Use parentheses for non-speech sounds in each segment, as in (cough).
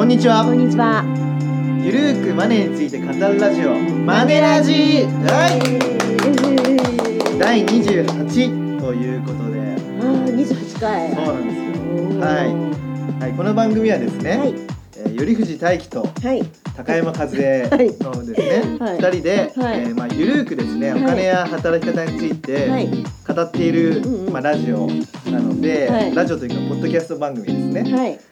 こんにちは。こんにちは。ゆるーくマネーについて語るラジオマネラジ。はい。第28ということで。ああ、二十八回。そうなんですよ。はい。はいこの番組はですね、はい。えー頼藤大樹とはい。高山和恵 (laughs) のですね、はい。二人で、はい。えーまあゆるーくですね、はい。お金や働き方についてはい。語っている、まあラジオなので、はい。ラジオというかポッドキャスト番組ですね。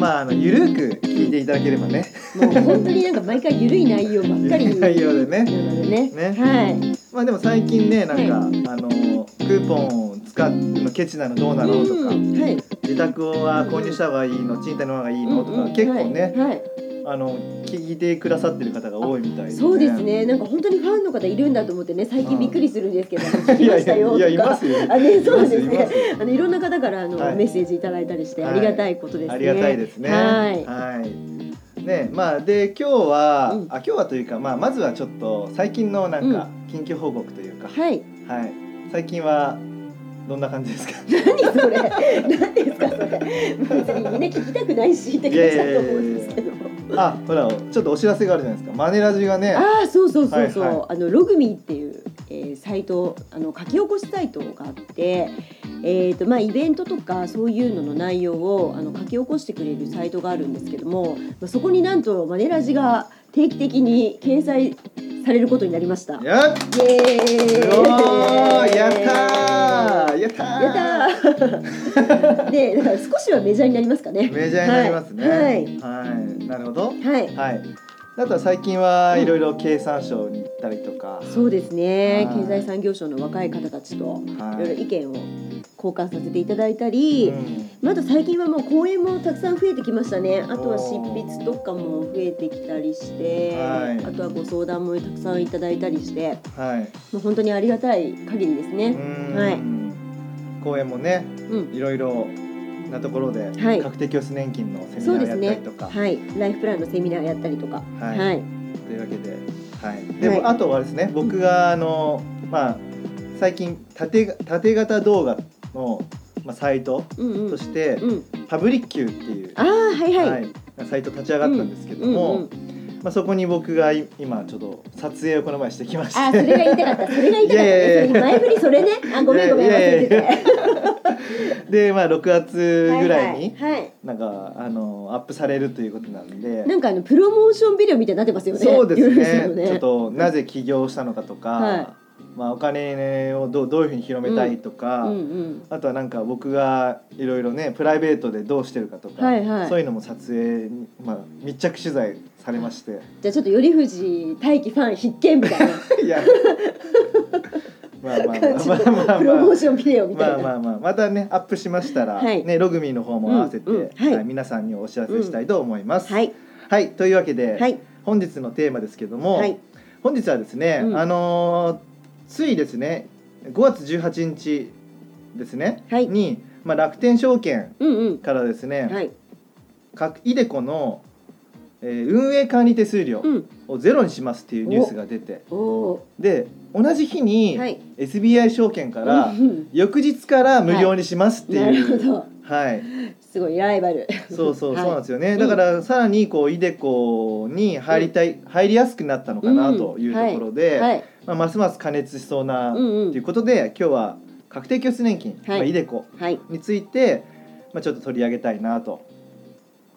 はい。まああのゆるーく聞いていただければね、もう本当になんか毎回ゆるい内容ばっかり。内容でねなのでね。ねはい。まあでも最近ねなんか、はいあのクーポンを使ってのケチなのどうなのとか、うんはい。自宅は購入した方がいいの賃貸の方がいいのとか、結構ね、はい。はいあの聞いてくださってる方が多いみたいで、ね、そうですね。なんか本当にファンの方いるんだと思ってね、最近びっくりするんですけど、(laughs) 聞きましたよとか。いやいますよあね、そうですね。あのいろんな方からあの、はいメッセージいただいたりして、はいありがたいことですね。ありがたいですね。はい。はい。ね、まあで今日は、うんあ今日はというかまあまずはちょっと最近のなんか緊急報告というか、はい。はい。最近はどんな感じですか？(laughs) 何それ何ですかそれ別にみんな聞きたくないしって感じだと思うんですけどあ、ほらちょっとお知らせがあるじゃないですか。マネラジがね。ああそうそうそうそう、はいはいあのログミーっていう、えーサイトあの書き起こしサイトがあってえーとまあ、イベントとかそういうのの内容をあの書き起こしてくれるサイトがあるんですけども、まあ、そこになんとマネラジが定期的に掲載されることになりました。やっ。イエーイやったーやったーやったー (laughs) でだから少しはメジャーになりますかね。メジャーになりますね。はいはい。なるほど。はいはい。あとは最近はいろいろ経産省に行ったりとか。そうですねはい経済産業省の若い方たちとはいろいろ意見を交換させていただいたり、うんまあ、あと最近はもう講演もたくさん増えてきましたねあとは執筆とかも増えてきたりして、はいあとはご相談もたくさんいただいたりしてはい。もう本当にありがたい限りですね。うんはい公演もねうんいろいろなところで、はい。確定拠出年金のセミナーやったりとか、はい、ライフプランのセミナーやったりとか、はい。はい、というわけで、はい。でも、はいあとはですね、僕があのまあ最近縦縦型動画のまあサイトうんうん。として、うん、パブリッキューっていうああはいはい、はい。サイト立ち上がったんですけども、うんうんまあそこに僕がい今ちょっと撮影をこの前してきまして、あーそれが言いたかった。それが言いたかった。いやいやいや。ねそれ前振りそれね。あごめんごめん忘れてて。でまあ6月ぐらいになんかあのアップされるということなんで。なんかあのプロモーションビデオみたいになってますよね。そうですいろいろね。ちょっとなぜ起業したのかとか、はまあ、お金をどうどういうふうに広めたいとか、うんうん。あとはなんか僕がいろいろねプライベートでどうしてるかとか、はいはい。そういうのも撮影に、まあ、密着取材されまして。じゃあちょっと頼藤大輝ファン必見みたいな。(laughs) いや。まあまあまあ。まあまあプロモまあーションビデオみたいな。まあまあまあ。またねアップしましたら、はい。ねログミーの方も合わせて、うんうんはい。はい皆さんにお知らせしたいと思います。はい。はい、というわけで、はい。本日のテーマですけども、はい。本日はですね、うん。あのーついですね5月18日ですね、はい。に、まあ、楽天証券うんうん。からですね、はい。各イデコの、えー運営管理手数料うん。をゼロにしますっていうニュースが出ておおで同じ日にはい。SBI 証券からうん。うん翌日から無料にしますっていう、ほど。はい。すごいライバル。そうそうそうなんですよね、うんだからさらにこうイデコに入りたい、入りやすくなったのかなというところで、はいまあ、ますます加熱しそうなうんうん。ということで、今日は確定拠出年金、はい。まあ、イデコはい。について、まあ、ちょっと取り上げたいなと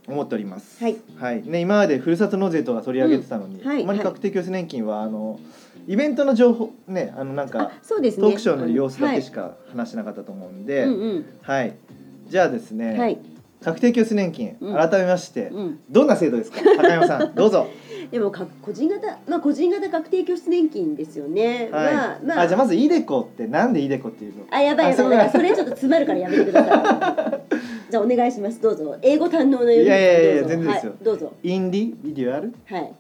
思っております。はい。はい。ね、今までふるさと納税とか取り上げてたのに、うんはい。あまり確定拠出年金はあのイベントの情報ねあのなんあかそうですね。トークショーの様子だけしか。か話してなかったと思うんはで、いうんうん。はい。じゃあですね、はい。確定拠出年金うん。改めまして、うん。どんな制度ですか？高山さんどうぞ。でもか個人型まあ個人型確定拠出年金ですよね。はい。まあまあ。あじゃあまずイデコってなんでイデコっていうの？あやばいやばいそれちょっと詰まるからやめてください。(laughs) じゃあお願いします。どうぞ。英語堪能のよういやいやいや全然ですよ。はい、どうぞ。 Individual？はい。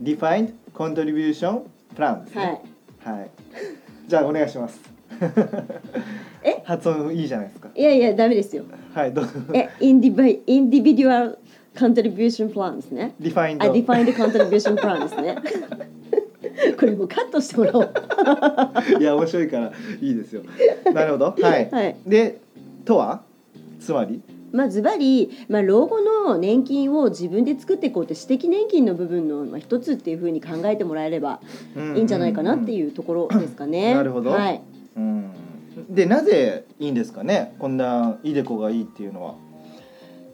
Defined Contribution Plan ですはい。ねはい、じゃあお願いします。え？(laughs) 発音いいじゃないですか。いやいやダメですよ。はいどうぞ。え Indivi- Individual Contribution Plan ですね。 Defined あディファインドコントリビューションプランですね。(laughs) これもうカットしてもらおう。(laughs) いや面白いからいいですよ。なるほど。(laughs) はい、はい。でとは？つまり？まあズバリ、まあ、老後の年金を自分で作っていこうって私的年金の部分のまあ一つっていうふうに考えてもらえればいいんじゃないかなってういうところですかね。なるほど。はい。ん。うん。でなぜいいんですかね？こんなイデコがいいっていうのは。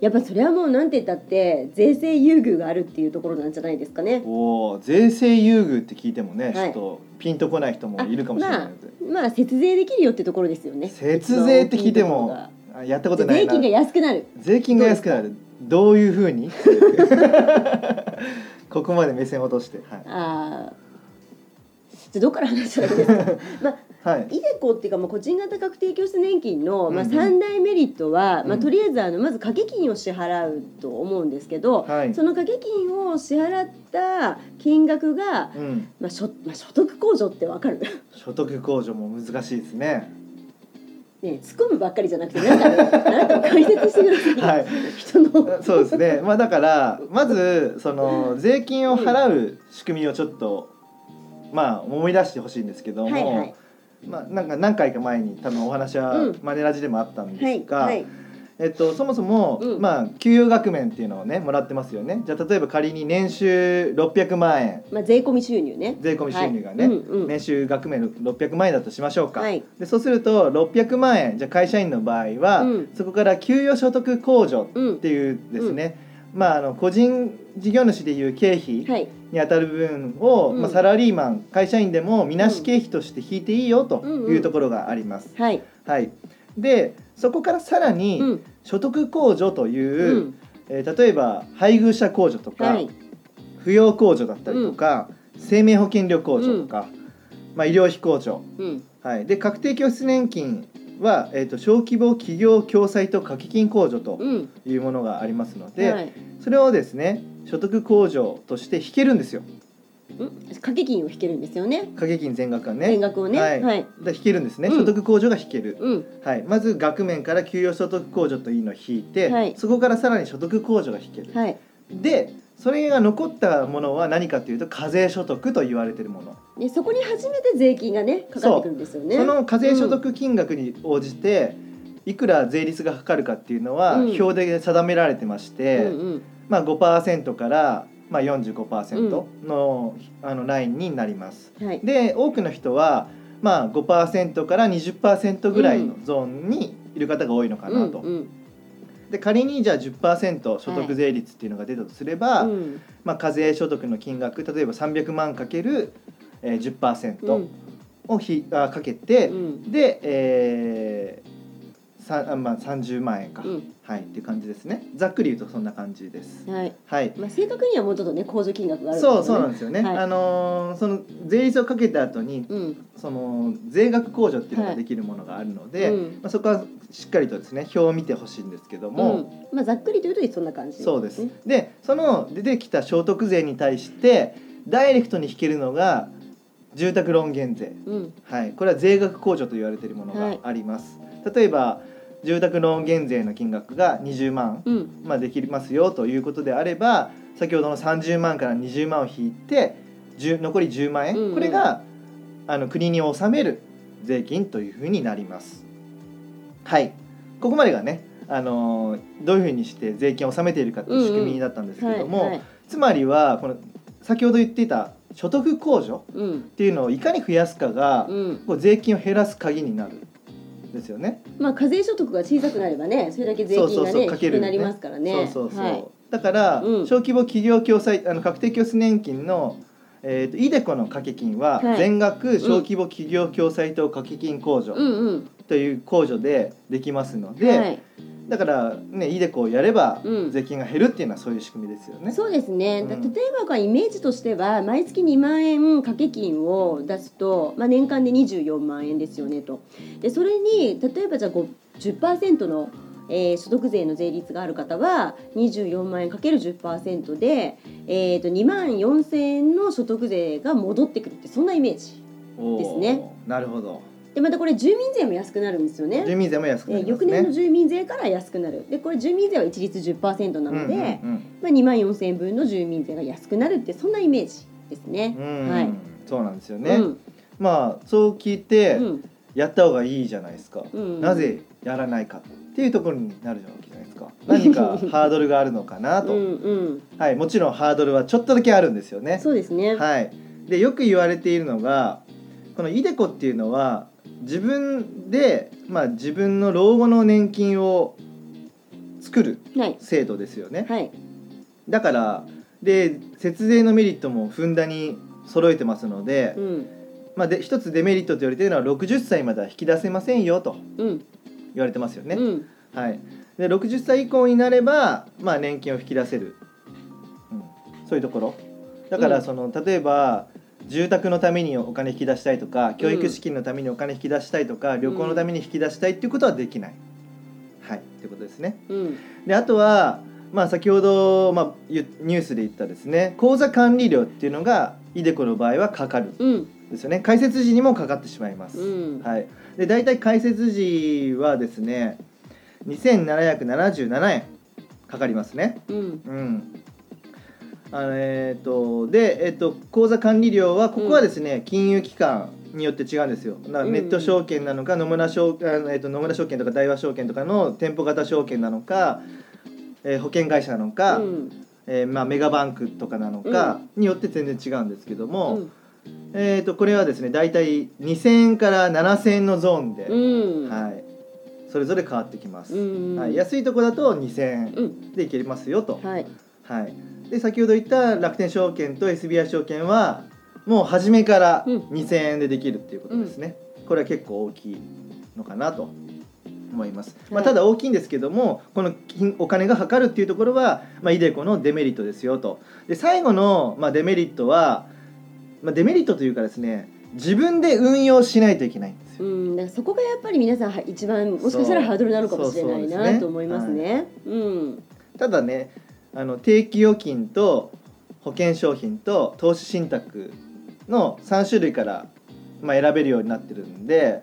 やっぱそれはもうなんて言ったって税制優遇があるっていうところなんじゃないですかね。おお税制優遇って聞いてもね、はいちょっとピンとこない人もいるかもしれないので、まあ節税できるよってところですよね。節税って聞いてもやったことないな税金が安くなる。税金が安くなるどういうふうに？(laughs) ここまで目線を落としてはい、ああ。じゃあどこから話したらいいですか？(laughs) まあはい、イデコっていうか、まあ、個人型確定拠出年金の、まあ、うん。うん三大メリットは、まあ、うん。とりあえずあのまず掛け金を支払うと思うんですけど、はい。その掛け金を支払った金額が、うん、まあ、所まあ所得控除ってわかる？所得控除も難しいですね。ね突っ込むばっかりじゃなくてなんかねあな解説してください、(laughs) はい。人の。(laughs) そうですね。まあだからまずその税金を払う仕組みをちょっとまあ思い出してほしいんですけども、はいはいまあなんか何回か前に多分お話はうん。マネラジでもあったんではいすが、はいえっと、そもそも、うん。まあ給与額面っていうのをねもらってますよね。じゃあ例えば仮に年収600万円。まあ、税込み収入ね。税込み収入がね、はい。うんうん。年収額面600万円だとしましょうか、はい。でそうすると600万円じゃあ会社員の場合は、うん。そこから給与所得控除うんっていうですね、まあ、あの個人事業主でいう経費はい。に当たる分を、うん。まあ、サラリーマン会社員でもみなし経費として引いていいよとうん。うんいうところがあります。はい。はい、でそこからさらにうん。所得控除という、うん。えー例えば配偶者控除とか、はい。扶養控除だったりとか、生命保険料控除とか、まあ、医療費控除、うん。はい、で確定拠出年金は、えー、と小規模企業共済と掛け金控除とうん。いうものがありますので、はい。それをですね所得控除として引けるんですよ。うん？掛け金を引けるんですよね。掛け金全額がね。全額をね。はい。はい。で引けるんですね、うん。所得控除が引ける、うん。はい、まず額面から給与所得控除というのを引いて、はい。そこからさらに所得控除が引ける、はい。でそれが残ったものは何かというと課税所得と言われているもの、でそこに初めて税金がねかかってくるんですよね。その課税所得金額に応じて、いくら税率がかかるかっていうのはうん。表で定められてまして、うんうん。まあ、5%から、まあ、45%の,、あのラインになります。はい。で多くの人は、まあ、5%から20%ぐらいのゾーンにいる方が多いのかなと。うんで仮にじゃあ10%所得税率っていうのが出たとすれば、うん。まあ、課税所得の金額例えば300万かけるえー10%をひ、あかけて、うん。で、えーさあまあ、30万円か、うん。はいっていう感じですね。ざっくり言うとそんな感じです。はい。はい。まあ正確にはもうちょっとね控除金額があるんそうそうなんでですよね、はい。あのーその税率をかけた後にその税額控除っていうのができるものがあるので、うん。まあ、そこはしっかりとですね表を見てほしいんですけども、うん。まあざっくりというとそんな感じそうです。ね。でその出てきた所得税に対してダイレクトに引けるのが住宅ローン減税、うん。はい、これは税額控除と言われているものがあります。例えば住宅ローン減税の金額が20万、うん。まあ、できますよということであれば先ほどの30万から20万を引いて10残り10万円、うんうん。これがあの国に納める税金というふうになります。はい。ここまでがねあのーどういうふうにして税金を納めているかという仕組みだったんですけれども、はいはい。つまりはこの先ほど言っていた所得控除うん。っていうのをいかに増やすかが、うん。こう税金を減らす鍵になるんですよね。まあ課税所得が小さくなればねそれだけ税金がそうそうそうなりますからね。そうそうそう、はい。だから、うん。小規模企業共済あの確定拠出年金のえー、とイデコの掛け金ははい。全額小規模企業共済等掛け金控除。うんうんという控除でできますので、はいだからねイデコをやればうん税金が減るっていうのはそういう仕組みですよね。そうですね、だうん例えばイメージとしては毎月2万円掛け金を出すと、まあ、年間で24万円ですよねとでそれに例えばじゃあ5 10%の、えー所得税の税率がある方は24万円かける10%で、えー、と2万4000円の所得税が戻ってくるってそんなイメージですね。なるほど。でまたこれ住民税も安くなるんですよね。住民税も安くなえーりね。翌年の住民税から安くなる。でこれ住民税は一律10%なので、うんうんまあ、2万4千円分の住民税が安くなるってそんなイメージですね。うん。うんはい。そうなんですよね。うん。まあそう聞いて、うん。やった方がいいじゃないですか、うん。なぜやらないかっていうところになるじゃないですか。何かハードルがあるのかなと、(laughs) うんうん。はい、もちろんハードルはちょっとだけあるんですよね。そうですね。はい、でよく言われているのがこのイデコっていうのは自分で、まあ、自分の老後の年金を作るはい。制度ですよね。はい。だからで節税のメリットもふんだんに揃えてますので、うん。まあ、で一つデメリットと言われているのは60歳までは引き出せませんよとうん。言われてますよね。うん。はい、で60歳以降になれば、まあ、年金を引き出せる、うん、そういうところ。だかうん。らその、例えば住宅のためにお金引き出したいとか教育資金のためにお金引き出したいとか、旅行のために引き出したいっていうことはできない。はい。っていうことですね。うん。であとは、まあ、先ほど、まあ、ゆニュースで言ったですね。口座管理料っていうのがイデコの場合はかかるんうんですよね。開設時にもかかってしまいます。うん。はい、で大体開設時はですね2777円かかりますね。うん。うんあのえー、とで、えー、と口座管理料はここはですね、金融機関によって違うんですよ。ネット証券なのか、野村証えー、と野村証券とか大和証券とかの店舗型証券なのか、えー保険会社なのか、うん。えーまあ、メガバンクとかなのかによって全然違うんですけども、うん。えー、とこれはですね大体2000円から7000円のゾーンで、うん。はい、それぞれ変わってきます、うんはい、安いとこだと2000円うん。でいけますよと、はい。はい、で先ほど言った楽天証券と SBI 証券はもう初めからうん。2000円でできるっていうことですね、これは結構大きいのかなと思います、まあ、はいただ大きいんですけどもこの金お金がかかるっていうところは、まあ、イデコのデメリットですよと。で最後の、まあ、デメリットは、まあ、デメリットというかですね自分で運用しないといけないんですよ。うん、だからそこがやっぱり皆さんは一番もしかしたらハードルなのかもしれないなと思いますね。うん、ただねあの定期預金と保険商品と投資信託の3種類から、まあ、選べるようになってるんで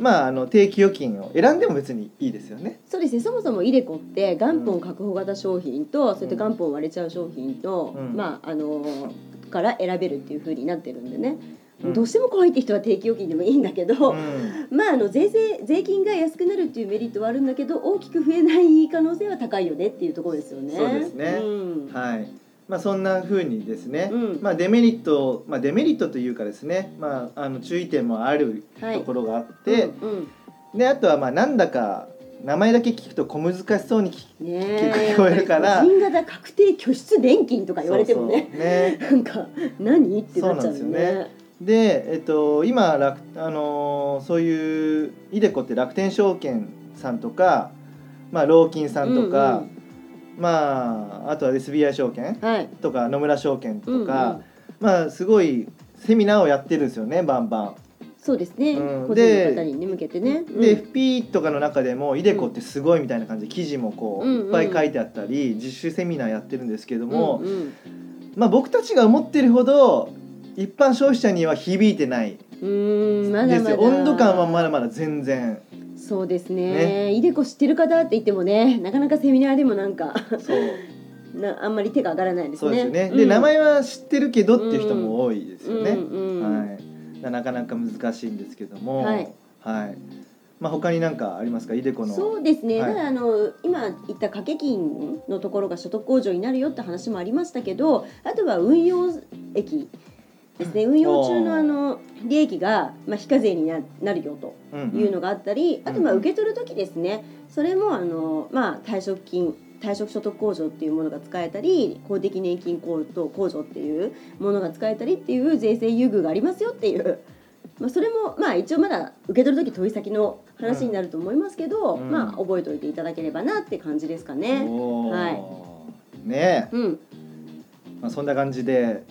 まああの定期預金を選んでも別にいいですよね。そうですね。そもそもイデコって元本確保型商品と、そういった元本割れちゃう商品と、うんまああのから選べるっていう風になってるんでね。うん。どうしても怖いって人は定期預金でもいいんだけど、うん。まああの税制税金が安くなるっていうメリットはあるんだけど大きく増えない可能性は高いよねっていうところですよね。そうですね。うん。はい。まあ、そんな風にですね、うん。まあ、デメリット、まあ、デメリットというかですね、まあ、あの注意点もあるはいところがあって、うんうん。であとはまあなんだか名前だけ聞くと小難しそうに聞ね聞こえるからやっぱり個人型確定拠出年金とか言われてもね。ね。なんか何？ってなっちゃうよね。で、えっと、今楽、あのーそういうイデコって楽天証券さんとか、まあ、ローキンさんとか、まあ、あとは SBI 証券はい。とか野村証券とうんか、まあすごいセミナーをやってるんですよねバンバン。そうですね。うん個人の方にね向けてね。で、うん FP とかの中でもイデコってすごいみたいな感じで記事もこう、うんうんいっぱい書いてあったり実習セミナーやってるんですけども、うんうんまあ、僕たちが思ってるほど一般消費者には響いてない。うーんまだまだ。温度感はまだまだ全然。そうですね。ね。イデコ知ってる方って言ってもねなかなかセミナーでもなんかそう。(laughs) なあんまり手が上がらないですね。そうですよね、うん。で名前は知ってるけどっていう人も多いですよね、うんうんはい。ななかなか難しいんですけども。はい、はい。まあ他に何かありますか？イデコの。そうですね、はい。ただあの今言った掛け金のところが所得控除になるよって話もありましたけどあとは運用益ですね。運用中のあの利益が、まあ、非課税にななるよというのがあったり、あとまあうん受け取る時ですね。それもあの、まあ、退職金退職所得控除っていうものが使えたり公的年金控除控除っていうものが使えたりっていう税制優遇がありますよっていう、まあ、それもまあ一応まだ受け取る時問い先の話になると思いますけど、うんまあ覚えておいていただければなって感じですかね。はい。ねえ、うん、まあ、そんな感じで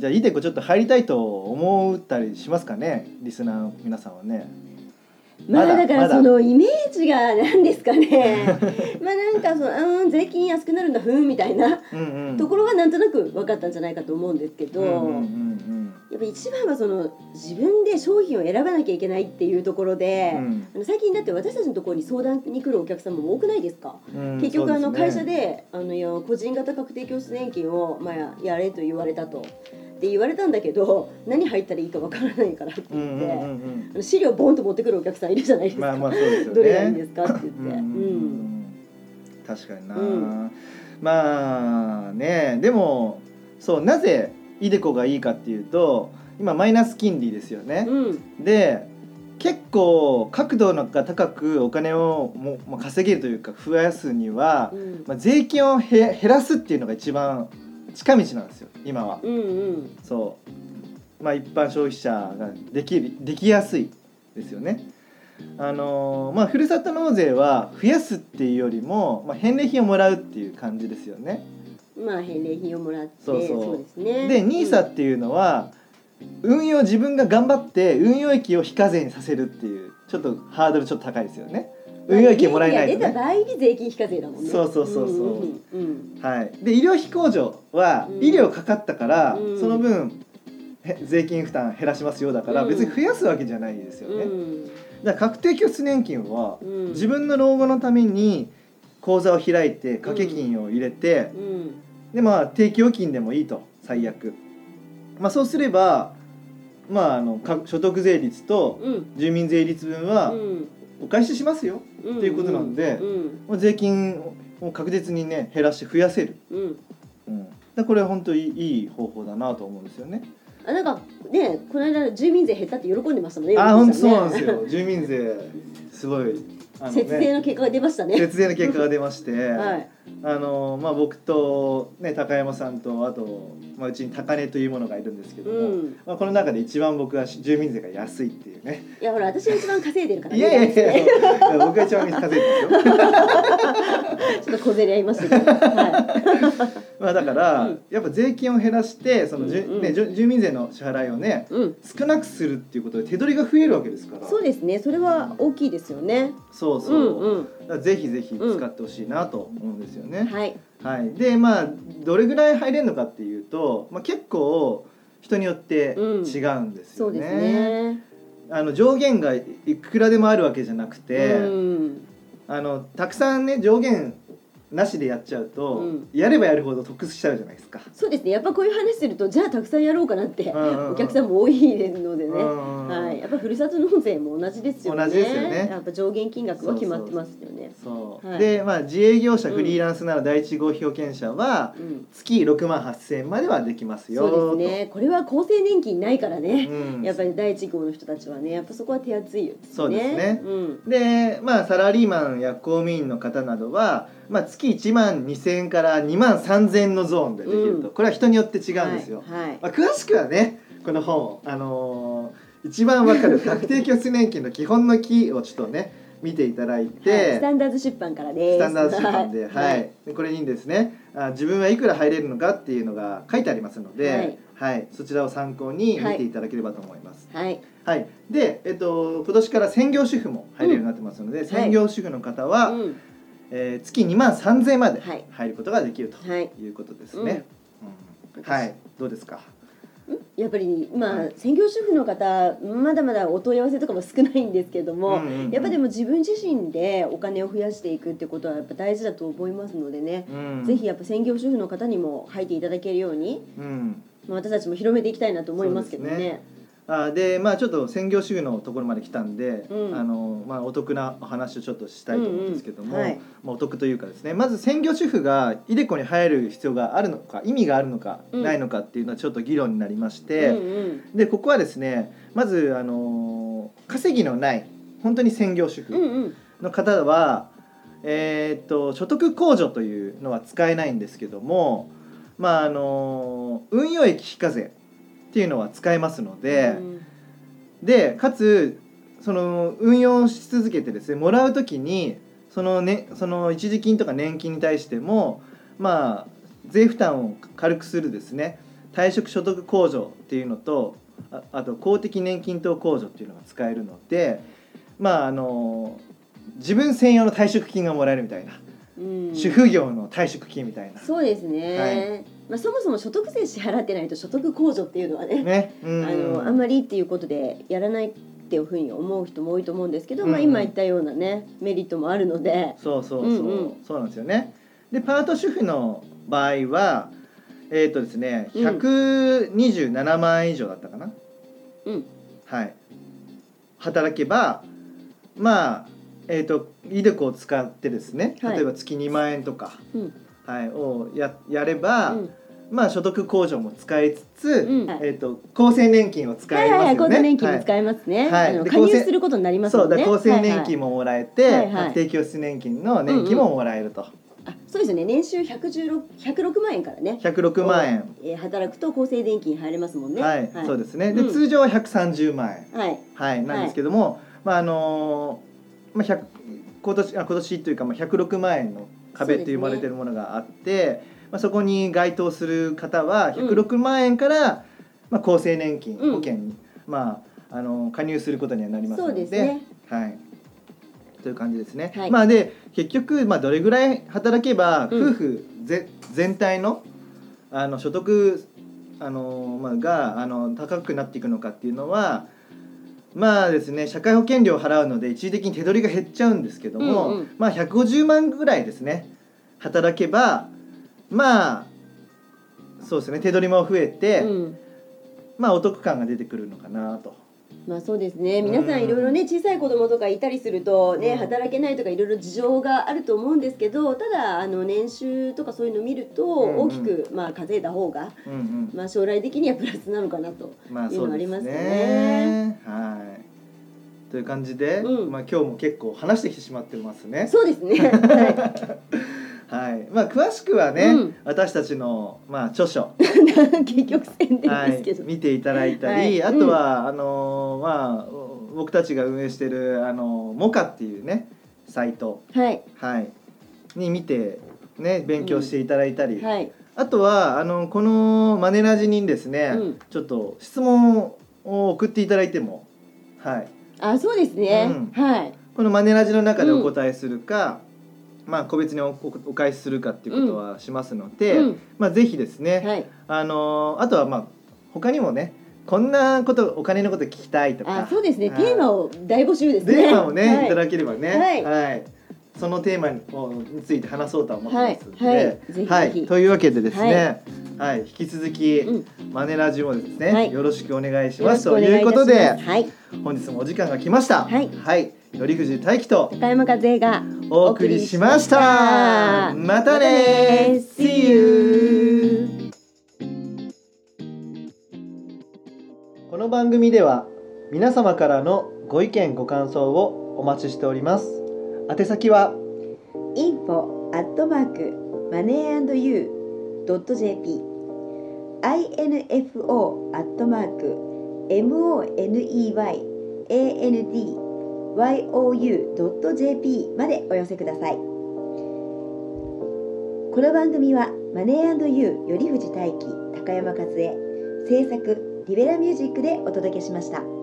じゃあイデコちょっと入りたいと思ったりしますかね？リスナーの皆さんはね。まあまだからそのイメージが何ですかねまあなんかそのうん税金安くなるんだふんみたいなところがなんとなく分かったんじゃないかと思うんですけど、やっぱ一番はその自分で商品を選ばなきゃいけないっていうところで、うんあの最近だって私たちのところに相談に来るお客様も多くないですか、うんうん結局あの会社であのいや個人型確定拠出年金を、まあ、ややれと言われたと。って言われたんだけど何入ったらいいかわからないからって言って、うんうんうん資料ボンと持ってくるお客さんいるじゃないですか、まあまあすよね。どれがいいんですかって言って、うん確かにな、うん。まあねでもそうなぜイデコがいいかっていうと今マイナス金利ですよね、うん。で結構角度が高くお金をも、まあ、稼げるというか増やすにはう、ん。まあ、税金をへ減らすっていうのが一番近道なんですよ今は。うんうんそうまあ一般消費者ができるできやすいですよね。あのーまあふるさと納税は増やすっていうよりも、まあ、返礼品をもらうっていう感じですよね。まあ返礼品をもらってそうそうですねで NISA っていうのは運用自分が頑張って運用益を非課税にさせるっていうちょっとハードルちょっと高いですよね。運用益もらえないとね。出た場合に税金非課税だもんね。そうそうそうそう。んうんうんはい、で医療費控除はうん。医療かかったから、うん。その分へ税金負担減らしますよだからうん。別に増やすわけじゃないですよね。うん。だから確定拠出年金はうん。自分の老後のために口座を開いて掛け金を入れて、うん。でまあ定期預金でもいいと。最悪、まあ、そうすればまああのか所得税率とうん。住民税率分はうんお返ししますよ、うんっていうことなんでうん。まあ税金を確実にね減らして増やせる、うん。うん、だこれは本当にいい方法だなと思うんですよね。あなんかねこの間住民税減ったって喜んでましたもんねあ本当そうなんねですよ。住民税すごい節税の結果が出ましたね。節税の結果が出まして、(laughs) はい。あのまあ、僕と、ね、高山さんとあと、まあ、うちに高値というものがいるんですけども、うん。まあ、この中で一番僕は住民税が安いっていうね。いやほら私が一番稼いでるからいやいやいやいや僕が一番稼いでるよ。(laughs) ちょっと小競り合いましたけど、はまあだから、うんやっぱ税金を減らしてそのじゅ、うんうん。ね、住民税の支払いをねい、うん、少なくするっていうことで手取りが増えるわけですから。そうですね。それは大きいですよね。そうそう、うんうん。ぜひぜひ使ってほしいなと思うんですよね。はい。はい、でまあどれぐらい入れるのかっていうと、まあ、結構人によって違うんですよね。そうですね。あの上限がいくらでもあるわけじゃなくて、うん。あのたくさんね上限なしでやっちゃうと、うん。やればやるほど得しちゃうじゃないですか。そうですね。やっぱこういう話するとじゃあたくさんやろうかなってお客さんも多いのでね。うんはい。やっぱふるさと納税も同じですよね。同じですよね。やっぱ上限金額は決まってますよね。そう、はい。でまあ自営業者うんフリーランスなら第一号被保険者はうん。月6万8,000円まではできますよ。そうですね。これは厚生年金ないからと。ね。うん。やっぱり第一号の人たちはね。やっぱそこは手厚いよね。そうですね。うん。でまあサラリーマンや公務員の方などは、まあ、月1万2,000円から2万3,000円のゾーンでできると、うん。これは人によって違うんですよ。はいはい。まあ、詳しくはねこの本、あのー一番わかる確定拠出年金の基本の木をちょっとね見ていただいて、はいスタンダード出版からです。スタンダード出版で、はい。はい。でこれにですねあ自分はいくら入れるのかっていうのが書いてありますので、はい。そちらを参考に見ていただければと思います。はい。はい、で、えっと、今年から専業主婦も入れるようになってますので、専業主婦の方は、うんえー月2万3000円まではい。入ることができるとはい。いうことですね。うん。はい、どうですか？やっぱりまあはい。専業主婦の方まだまだお問い合わせとかも少ないんですけども、やっぱでも自分自身でお金を増やしていくってことはやっぱ大事だと思いますのでね、うん。ぜひやっぱ専業主婦の方にも入っていただけるように、うん、まあ、私たちも広めていきたいなと思いますけどね。あでまあちょっと専業主婦のところまで来たんで、うん。あのまあ、お得なお話をちょっとしたいと思うんですけども、うんうん。はい。まあ、お得というかですねまず専業主婦がイデコに入る必要があるのか意味があるのか、うん。ないのかっていうのはちょっと議論になりまして、うんうん。でここはですねまずあの稼ぎのない本当に専業主婦うんうん。の方は、えーっと所得控除というのは使えないんですけどもまああの運用益非課税っていうのは使えますので、うん。でかつその運用し続けてですねもらう時にその,、ね、その一時金とか年金に対してもまあ税負担を軽くするですね退職所得控除っていうのとああと公的年金等控除っていうのが使えるのでまああの自分専用の退職金がもらえるみたいな、うん。主婦業の退職金みたいな。そうですね、まあ、そもそも所得税支払ってないと所得控除っていうのはねね、うんあのあんまりっていうことでやらないっていうふうに思う人も多いと思うんですけど、まあ、うん。うん今言ったようなねメリットもあるので、そうそうそう、うんうん。そうなんですよね。でパート主婦の場合はえっ、とですねうん。127万円以上だったかな、うん。はい。働けばまあえー、とイデコを使ってですねはい。例えば月2万円とか、うん。はい、をややれば、うんまあ所得控除も使いつつ、うんえー、と厚生年金を使はいはいはい、えますよね。厚生年金も使えますね。はいあの加入することになりますそうだ厚生年金も。ももらえて、はいはい確定拠出年金の年金ももらえると、あ、そうですよね。年収百十六百六万円からね。106万円、えー働くと厚生年金入れますもんね。はいそうですねで、うん通常は130万円、はい。はい、なんですけども、まああのーまあ、100今年あ今年というか、まあ、106万円の壁って言われてるものがあってそ,、まあ、そこに該当する方は106万円から、まあ、厚生年金うん。保険に、まああのー加入することにはなりますのそうでですね。はい、という感じですね。はい。まあで結局、まあ、どれぐらい働けばうん。夫婦ぜ、全体のあの所得あの、まあ、があの高くなっていくのかっていうのはまあですね社会保険料を払うので一時的に手取りが減っちゃうんですけども、うんうん。まあ150万ぐらいですね働けばまあそうですね手取りも増えて、うん。まあお得感が出てくるのかなと。まあそうですね。皆さうんんいろいろね小さい子供とかいたりするとね、うん働けないとかいろいろ事情があると思うんですけど、ただあの年収とかそういうのを見るとうんうん大きくまあ稼いだ方がうんうんまあ将来的にはプラスなのかなと。まあいうのありますよね。はい。という感じで、うんまあ今日も結構話してきてしまってますね。そうですね。は (laughs) はい。まあ詳しくはね、うん私たちのまあ著書、い。結局宣伝はいですけど。、見ていただいたり、はいあとは、あのーまあ僕たちが運営してるあのモカっていうねサイト、はいはい、に見てね勉強していただいたり、はい。あとはあのこのマネラジにですね、うんちょっと質問を送っていただいても、はい。あそうですね。うんはい。このマネラジの中でお答えするか、まあ個別におおお返しするかっていうことはしますので、うん。まあぜひですね、はい。あのーあとはまあ他にもねこんなことお金のこと聞きたいとか。あそうですね。はい。テーマを大募集ですね。テーマをね、はい。い、ただければね。はいそのテーマについて話そうとは思ってますので、はいというわけでですね、はい。引き続き、うん。マネラジもですね、はい。よろしくお願いしますということですはい。本日もお時間が来ました。はい。はい、頼藤大樹と高山和恵がお送りしました。お送りしました。またね See you この番組では皆様からのご意見ご感想をお待ちしております宛先は？info アットマークマネー &you ドット jp info アットマーク money and you ドット jp までお寄せくださいこの番組はマネー &you より藤大輝高山和恵制作リベラミュージックでお届けしました。